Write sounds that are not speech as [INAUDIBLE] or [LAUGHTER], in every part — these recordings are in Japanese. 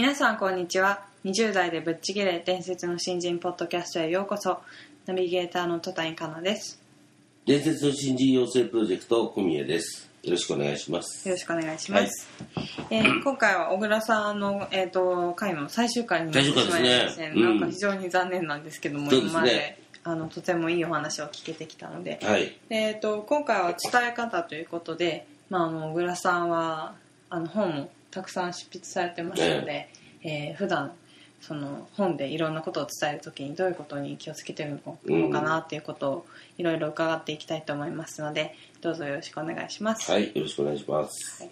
皆さんこんにちは。20代でぶっちぎれ伝説の新人ポッドキャストへようこそ。ナビゲーターの戸谷香奈です。伝説の新人養成プロジェクト小宮です。よろしくお願いします。よろしくお願いします、えー今回は小倉さんの、えー、と回の最終回になってしまいまして、最終回ですねうん。なんか非常に残念なんですけども、そう今まであのとてもいいお話を聞けてきたので、はい。えー、と今回は伝え方ということで、まあ、あの小倉さんはあの本もたくさん執筆されてますので、えー普段その本でいろんなことを伝えるときにどういうことに気をつけてるのかなっていうことをいろいろ伺っていきたいと思いますのでどうぞよろしくお願いします。はいよろしくお願いしますはい、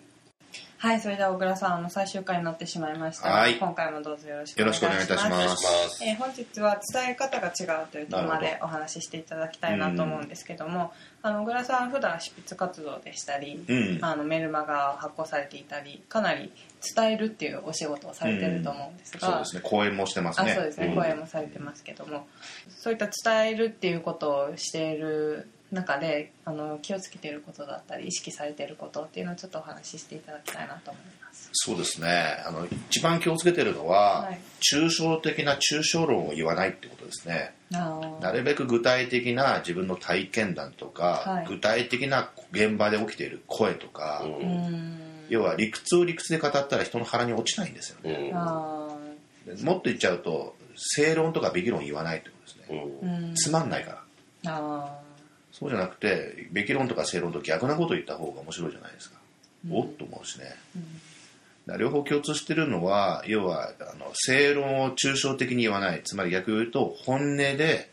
それでは小倉さん、あの最終回になってしまいました。が、はい。今回もどうぞよろしくおよ願いいいたします。えー本日は伝え方が違うというテーマでお話ししていただきたいなと思うんですけども、あの小倉さん普段執筆活動でしたり、うん。あのメルマガ発行されていたり、かなり伝えるっていうお仕事をされてると思うんですが、そうですね。講演もしてますね。あそうですね、うん講演もされてますけども。そういった伝えるっていうことをしている中であの気をつけていることだったり意識されていることっていうのをちょっとお話ししていただきたいなと思いますそうですね。あの一番気をつけてるのは、はい抽象的な抽象論を言わないってことですね。なるべく具体的な自分の体験談とか、はい具体的な現場で起きている声とか、ううんん要は理屈を理屈で語ったら人の腹に落ちないんですようね。んあもっと言っちゃうと正論とかべき論を言わないってことですね。うんつまんないから。あそうじゃなくてべき論とか正論と逆なことを言った方が面白いじゃないですか。おっと思うしね。ーうん。両方共通してるのは要はあの正論を抽象的に言わない。つまり逆を言うと本音で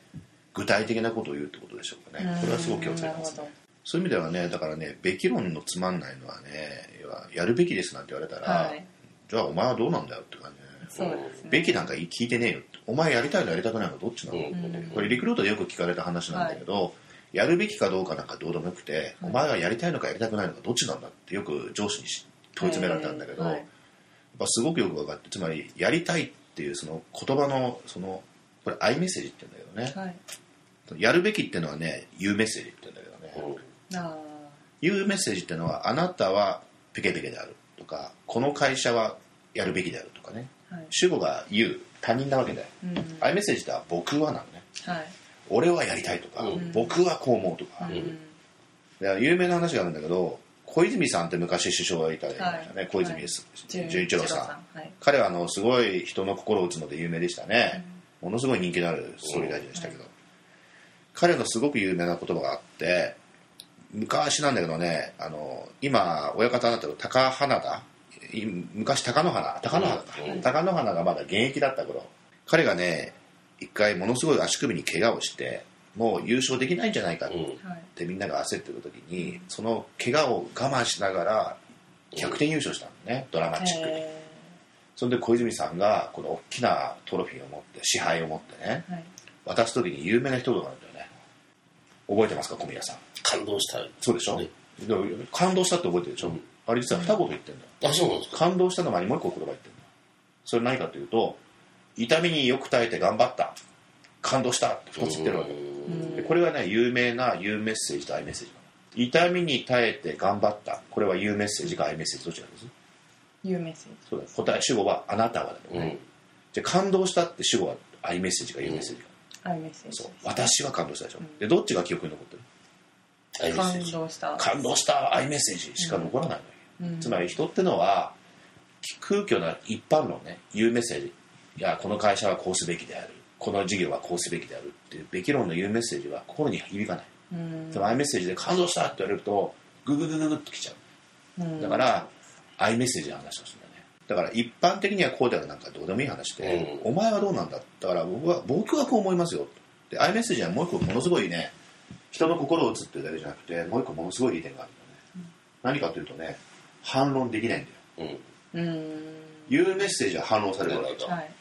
具体的なことを言うってことでしょうかね。これはすごく気をつけてます。ねそういう意味ではねだからねべき論のつまんないのはね要はやるべきですなんて言われたら、はい。じゃあお前はどうなんだよって感じそうですね。べきなんか聞いてねえよお前やりたいのやりたくないのどっちなの、うん。これリクルートでよく聞かれた話なんだけど、やるべきかどうかなんかどうでもよくて、お前はやりたいのかやりたくないのかどっちなんだってよく上司にし問い詰められたんだけど、はい。やっぱすごくよく分かってつまりやりたいっていうその言葉のそのこれアイメッセージって言うんだけどね、はい。やるべきっていうのはね言うメッセージって言うんだけどね、あ言うメッセージっていうのはあなたはペケペケであるとかこの会社はやるべきであるとかね。ーはい。主語が言う他人なわけだよ、うんアイメッセージっては僕はなのねはい俺はやりたいとか、うん。僕はこう思うとか、うん。で有名な話があるんだけど小泉さんって昔首相がいたじゃないですかね、はい。小泉純一郎さん、はい。彼はあのすごい人の心を打つので有名でしたね、ものすごい人気のある総理大臣でしたけど、彼のすごく有名な言葉があって昔なんだけどねあの今親方になってる高花田。い昔貴乃花貴乃花貴乃花がまだ現役だった頃。彼がね一回ものすごい足首に怪我をしてもう優勝できないんじゃないかってみんなが焦ってる時にその怪我を我慢しながら逆転優勝したのねドラマチックに。えそれで小泉さんがこの大きなトロフィーを持って支配を持ってねーはい。渡す時に有名な一言があるんだよね。覚えてますか小宮さん？感動したそうでしょ、感動したって覚えてるでしょ、うん。あれ実は二言言ってんだよ。あそうなんですか。感動したの前にもう一個言葉言ってんだよ。それ何かというと痛みによく耐えて頑張った。感動したって2つ言ってるわけ。これがね有名な有メッセージとアイメッセージ。痛みに耐えて頑張った。これは有メッセージかアイメッセージどちらです？いうメッセージ。そうだ。答え主語はあなたはだよね、うん。じゃあ感動したって主語はアイメッセージか有メッセージか、はいメッセージ。そう。私は感動したでしょ、うん。でどっちが記憶に残ってる？感動した。感動したアイメッセージしか残らないのよ、うん。つまり人ってのは空虚な一般論ね有メッセージいやこの会社はこうすべきである。この事業はこうすべきである。っていうべき論の有メッセージは心に響かない、うん。でもアイメッセージで感動したって言われるとグググググッときちゃう。うん。だからアイメッセージの話をするんだよね。だから一般的にはこうではなんかどうでもいい話で、うお前はどうなんだだから僕は僕はこう思いますよ。でアイメッセージはもう一個ものすごいね。人の心を打つっていうだけじゃなくてもう一個ものすごい利点があるんだよね、何かというとね反論できないんだよ。うん。うーん。言うメッセージは反論されるわけはい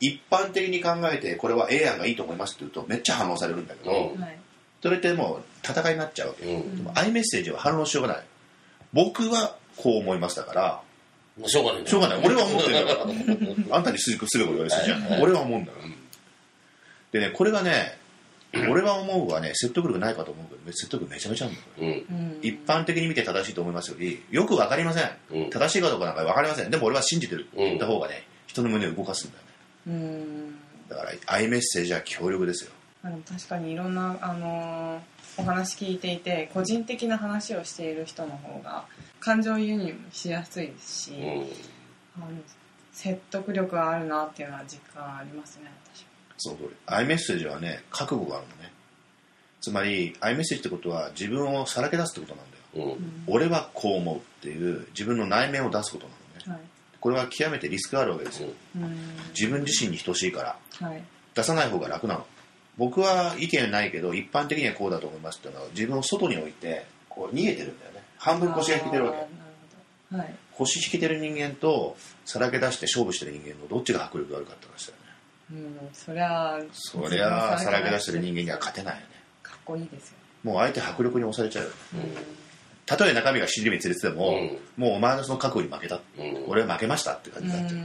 一般的に考えてこれは A 案がいいと思いますって言うとめっちゃ反論されるんだけど、うん。はい。それってもう戦いになっちゃうわけ、うん。でも I メッセージは反論しようがない。僕はこう思いましたからしょうがない。んだしょうがない。俺は思ってるんだから [LAUGHS] あんたにすぐすぐ言われするじゃん。俺は思うんだからでねこれがね俺は思うはね説得力ないかと思うけど説得力めちゃめちゃあるんだうん。うん。一般的に見て正しいと思いますよりよくわかりません。うん。正しいかどうかなんかわかりません。でも俺は信じてる。って言った方がね人の胸を動かすんだよ。ねうーん。だから I メッセージは強力ですよ。あでも確かにいろんな、あのーお話聞いていて個人的な話をしている人の方が感情輸入もしやすいですし、うん。あの説得力があるなっていうのは実感ありますね私その通り I メッセージはね覚悟があるのね。つまり I メッセージってことは自分をさらけ出すってことなんだよ。うん。俺はこう思うっていう自分の内面を出すことなのね。はいこれは極めてリスクがあるわけですよ。うん。自分自身に等しいから。はい。出さない方が楽なの。僕は意見ないけど一般的にはこうだと思いますっていうのは自分を外に置いてこう逃げてるんだよね。半分腰が引けてるわけ。はい。腰引けてる人間とさらけ出して勝負してる人間のどっちが迫力があるかって話だよね。うんそりゃそりゃあさらけ出してる人間には勝てないよね。かっこいいですよもう相手迫力に押されちゃうよね。うんたとえ中身が尻目つれてても、うん。もうお前のその覚悟に負けた、うん。俺は負けましたって感じになっちゃう、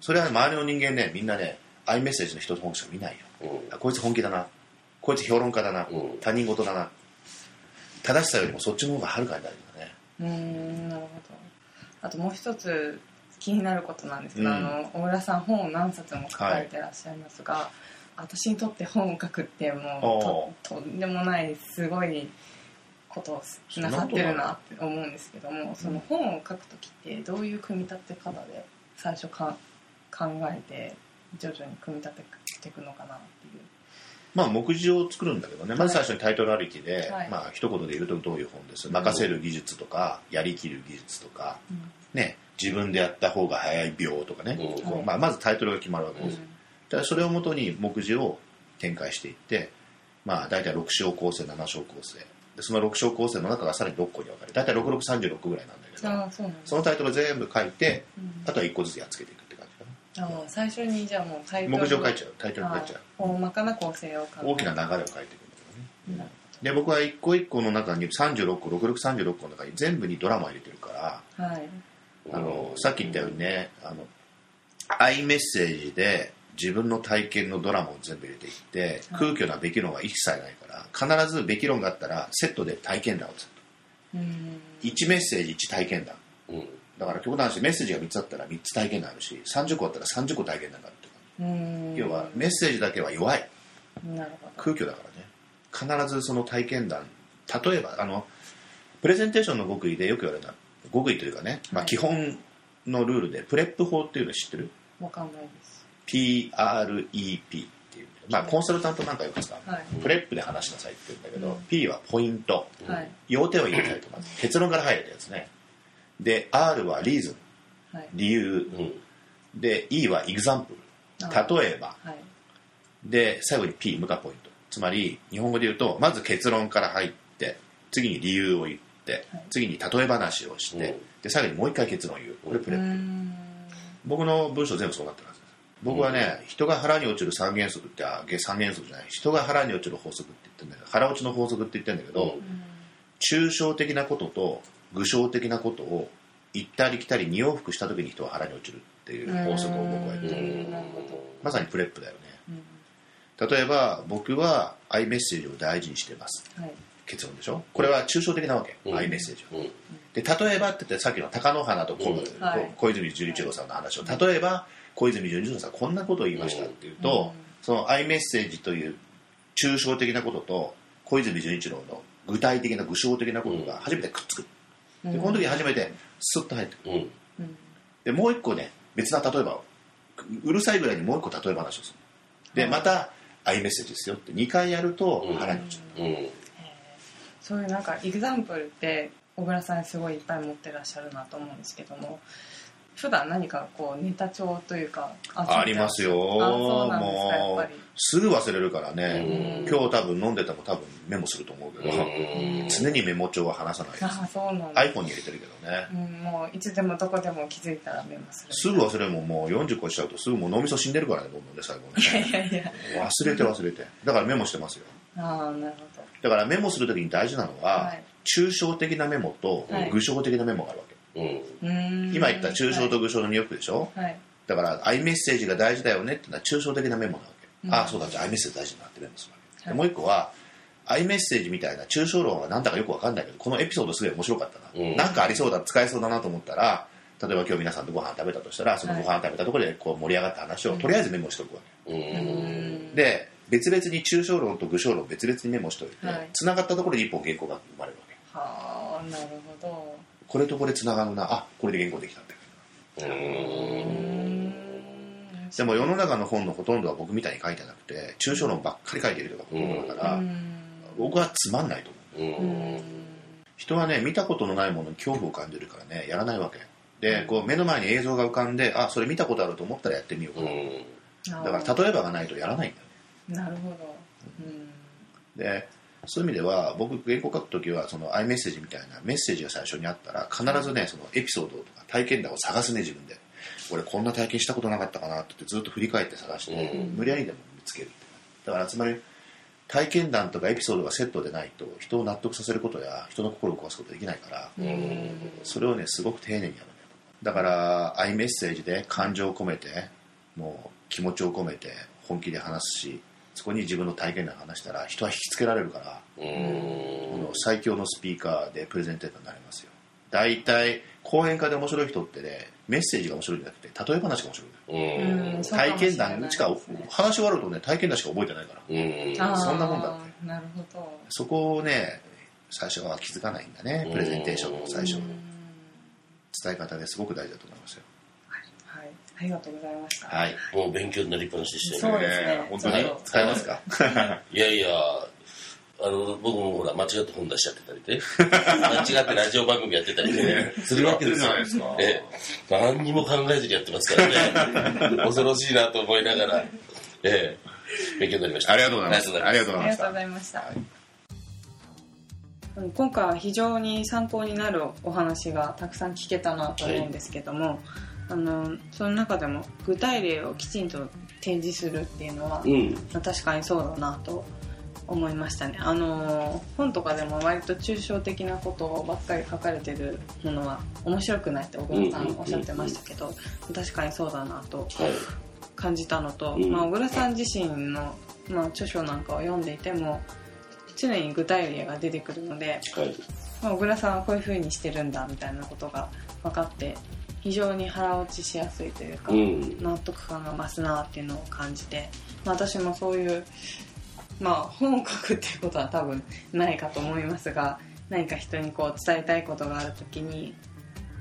それは周りの人間ねみんなねアイメッセージの一つ本しか見ないよ。うん。あこいつ本気だな。こいつ評論家だな、うん。他人事だな。正しさよりもそっちの方がはるかに大事だね。うーんなるほど。あともう一つ気になることなんですけど、うん。あの小倉さん本を何冊も書かれてらっしゃいますが、私にとって本を書くってもうととんでもないすごいことをなさってるなって思うんですけどもその本を書く時ってどういう組み立て方で最初か考えて徐々に組み立てていくのかなっていう。まあ目次を作るんだけどね。まず最初にタイトルありきで、はい。まあ一言で言うとどういう本です。任せる技術とかやりきる技術とかね自分でやった方が早い病とかね、うんまあ、まずタイトルが決まるわけです、うん。それをもとに目次を展開していって、まあ、大体6章構成7章構成でその6章構成の中がさらに6個に分かれ大体6636ぐらいなんだけどああそうなんですそのタイトルを全部書いてうん。あとは1個ずつやっつけていくって感じかああ最初にじゃあもうタイトルな目次を書いちゃうタイトルを書いちゃう。大まかな構成を考え大きな流れを書いていくんだけどね。なるで僕は一個一個の中に36個6636個の中に全部にドラマを入れてるからはい。あのさっき言ったようにねあのアイメッセージで自分の体験のドラマを全部入れていってはい。空虚なべき論は一切ないから必ずべき論があったらセットで体験談をするうん。1メッセージ1体験談。うん。だから極端な話メッセージが3つあったら3つ体験談あるし30個あったら30個体験談があるって要はメッセージだけは弱い。なるほど。空虚だからね。必ずその体験談例えばあのプレゼンテーションの極意でよく言われるのは極意というかね、まあ、はい。基本のルールで PREP 法っていうの知ってる？わかんないです PREP っていう、まあ、コンサルタントなんかよくさ、はい。 PREP で話しなさいって言うんだけど、うん。P は point。はい。要点を言いなさいとまず結論から入るやつね。で R は reason。はい。理由。うん。で E は example。例えば。はい。で最後に P もっかい point。つまり日本語で言うとまず結論から入って次に理由を言ってはい。次に例え話をして、うん。で最後にもう一回結論を言う。これ PREP、うん。僕の文章全部そうなってるはずです僕はね、人が腹に落ちる三原則ってあ三原則じゃない。人が腹に落ちる法則って言ってるんだけど腹落ちの法則って言ってるんだけど、うん。抽象的なことと具象的なことを行ったり来たり二往復した時に人は腹に落ちるっていう法則を僕は言ってる。まさに PREP だよね。うん。例えば僕はアイメッセージを大事にしてます。はい。結論でしょ？これは抽象的なわけ、うん。アイメッセージは。うん。で例えばって言ってさっきの貴乃花と小,、小泉純一郎さんの話を。例えば小泉純一郎さんこんなことを言いましたっていうと、うん。そのアイメッセージという抽象的なことと小泉純一郎の具体的な具象的なことが初めてくっつく、うん。でこの時初めてスッと入ってくる。うん。うんでもう一個ね別な例えばをうるさいぐらいにもう一個例え話をする。でまたアイメッセージですよって2回やるとうん。腹に落ちる、うん。そういうなんかエグザンプルって小倉さんすごいいっぱい持ってらっしゃるなと思うんですけども普段何かこうネタ帳というかありますよ。もうすぐ忘れるからね。うん。今日多分飲んでても多分メモすると思うけど。うん。常にメモ帳は離さないです。あそうなんだ、iPhone に入れてるけどね。うん、もういつでもどこでも気づいたらメモする。すぐ忘れるもん。もう40超しちゃうとすぐもう脳みそ死んでるからねどんどんね最後ねいやいやいや。忘れて忘れて。だからメモしてますよ。ああなるほだからメモするときに大事なのどは、はい。抽象的なメモとはい。具象的なメモがあるわけ、今言った抽象と具象の2欲でしょ、はい、はいだから、アイメッセージが大事だよねっていうのは抽象的なメモなわけ。うん。ああ、そうだ、じゃあアイメッセージ大事だなってメモするわけ。はい。でもう一個は、アイメッセージみたいな抽象論はなんだかよくわかんないけど、このエピソードすげえ面白かったな。うん。なんかありそうだ、使えそうだなと思ったら、例えば今日皆さんとご飯食べたとしたら、そのご飯食べたところでこう盛り上がった話をとりあえずメモしておくわううん。で、別々に抽象論と具象論別々にメモしておいてはい、繋がったところで一本原稿が生まれるわけ。はあなるほどこれとこれ繋がるな、あ、これで原稿できたって。でも世の中の本のほとんどは僕みたいに書いてなくて、抽象論ばっかり書いてる人がほとんどだから、うん。僕はつまんないと思う。人はね見たことのないものに恐怖を感じるからねやらないわけ。でこう目の前に映像が浮かんであそれ見たことあると思ったらやってみようかな、だから例えばがないとやらないんだよ。なるほど、うん。でそういう意味では僕原稿書くときはそのアイメッセージみたいなメッセージが最初にあったら必ずねそのエピソードとか体験談を探すね自分で。俺こんな体験したことなかったかなってずっと振り返って探して、うん。無理やりでも見つける。だからつまり体験談とかエピソードがセットでないと人を納得させることや人の心を壊すことできないから、うん。それをねすごく丁寧にやるんだよ。だからアイメッセージで感情を込めてもう気持ちを込めて本気で話すしそこに自分の体験談を話したら人は引きつけられるから、うん。この最強のスピーカーでプレゼンテーターになれますよ。大体講演家で面白い人ってねメッセージが面白いんじゃなくて例え話が面白い体験談。しか話し終わるとね体験談しか覚えてないから。そんなもんだっなるほど。そこをね最初は気づかないんだね。プレゼンテーションの最初うん伝え方ですごく大事だと思いますよ。はいありがとうございました。はい。もう勉強になりっぱなしでしたよね。そうですね。えー本当に？使えますか？[LAUGHS] いやいやあの僕もほら間違って本出しちゃってたりで [LAUGHS] 間違ってラジオ番組やってたりね。するわけですよ。ええ何にも考えずにやってますからね。[LAUGHS] 恐ろしいなと思いながら。ええ。勉強になりました。ありがとうございます。ありがとうございました。ありがとうございました、今回は非常に参考になるお話がたくさん聞けたなと思うんですけども、あのその中でも具体例をきちんと展示するっていうのは、うん。まあ確かにそうだなと思いましたね。あの本とかでも割と抽象的なことばっかり書かれてるものは面白くないって小倉さんおっしゃってましたけど確かにそうだなとはい。感じたのと、うん。まあ、小倉さん自身の、まあ、著書なんかを読んでいても常に具体例が出てくるので、はい。まあ、小倉さんはこういう風にしてるんだみたいなことが分かって非常に腹落ちしやすいというか、うん。納得感が増すなっていうのを感じて、まあ、私もそういう、まあ、本を書くっていうことは多分ないかと思いますが何か人にこう伝えたいことがある時に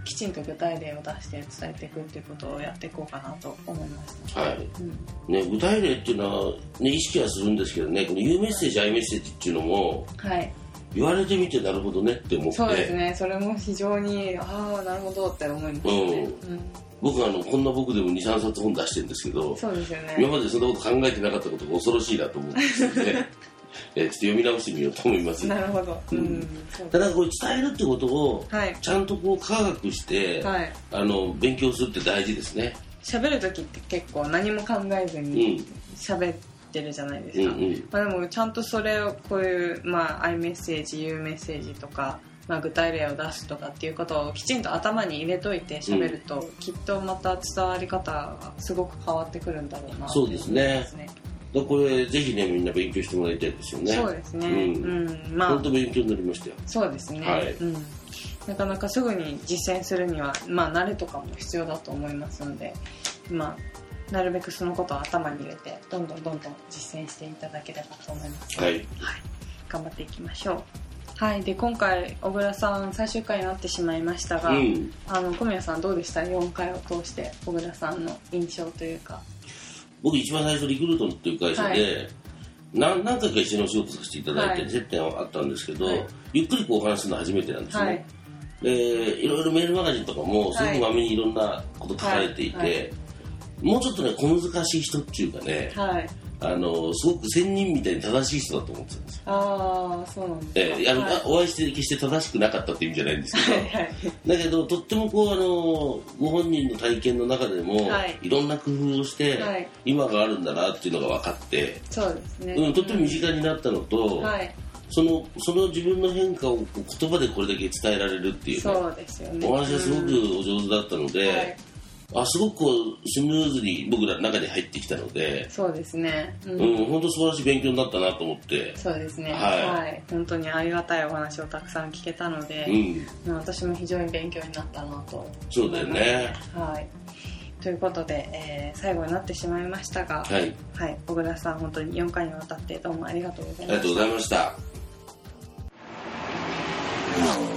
きちんと具体例を出して伝えていくっていうことをやっていこうかなと思いました。はい。うん。ね、具体例っていうのは、ね、意識はするんですけどねこの U メッセージ I メッセージっていうのもはい、言われてみてなるほどねって思って。そうですね。それも非常にああなるほどって思いますね、うん。僕はあのこんな僕でも23冊本出してるんですけどそうですよね。今までそんなこと考えてなかったことが恐ろしいなと思うんですよね。[LAUGHS] えちょっと読み直してみようと思います。なるほど、うん。ただこれ伝えるってことをはい。ちゃんとこう科学して、はい。あの勉強するって大事ですね。喋る時って結構何も考えずうにん。喋ってるじゃないですか、うんうん。まあ、でもちゃんとそれをこういう、まあ、アイメッセージ U メッセージとか、まあ、具体例を出すとかっていうことをきちんと頭に入れといて喋ると、きっとまた伝わり方がすごく変わってくるんだろうなそうですね。って思いますね。だこれぜひねみんな勉強してもらいたいですよね。そうですね。うん。うん、まあ。本当勉強になりましたよ。そうですね、はい。うん、なかなかすぐに実践するには、まあ、慣れとかも必要だと思いますので、まあ、なるべくそのことを頭に入れてどんどんどんどん実践していただければと思います、はい。頑張っていきましょう。はい。で今回小倉さん最終回になってしまいましたが、うん。あの小宮さんどうでした？4回を通して小倉さんの印象というか。僕一番最初リクルートっていう会社で、はい。何何回か一緒にお仕事させていただいて、はい。接点はあったんですけど、はい。ゆっくりこうお話しするの初めてなんですね、はい。でいろいろメールマガジンとかもすごくまめにいろんなこと書かれていて、はい。はいもうちょっとね小難しい人っていうかねはい。あのすごく仙人みたいに正しい人だと思ってたんですよ、ああそうなんですか。ええあのはい。あお会いして決して正しくなかったって意味じゃないんですけど、はいはい。だけどとってもこうあのご本人の体験の中でも、はい。い、ろんな工夫をして、はい。今があるんだなっていうのが分かって、そうですね。うん、とっても身近になったのと、はい。そのその自分の変化を言葉でこれだけ伝えられるっていうね。そうですよね。お話がすごくお上手だったので、はいあすごくこうスムーズに僕らの中に入ってきたので、そうですね。ううんん、本当素晴らしい勉強になったなと思って、そうですね。はい。はい。本当にありがたいお話をたくさん聞けたのでうん、私も非常に勉強になったなと。そうだよね。はい。ということで、えー最後になってしまいましたが、はい、はい、小倉さん本当に4回にわたってどうもありがとうございました。ありがとうございました。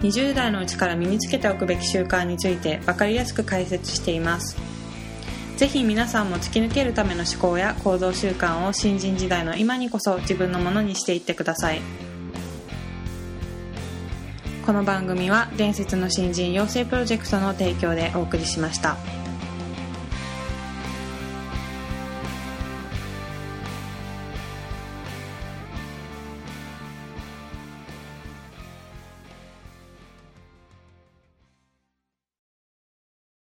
20代のうちから身につけておくべき習慣について分かりやすく解説していますぜひ皆さんも突き抜けるための思考や行動習慣を新人時代の今にこそ自分のものにしていってくださいこの番組は伝説の新人養成プロジェクトの提供でお送りしました。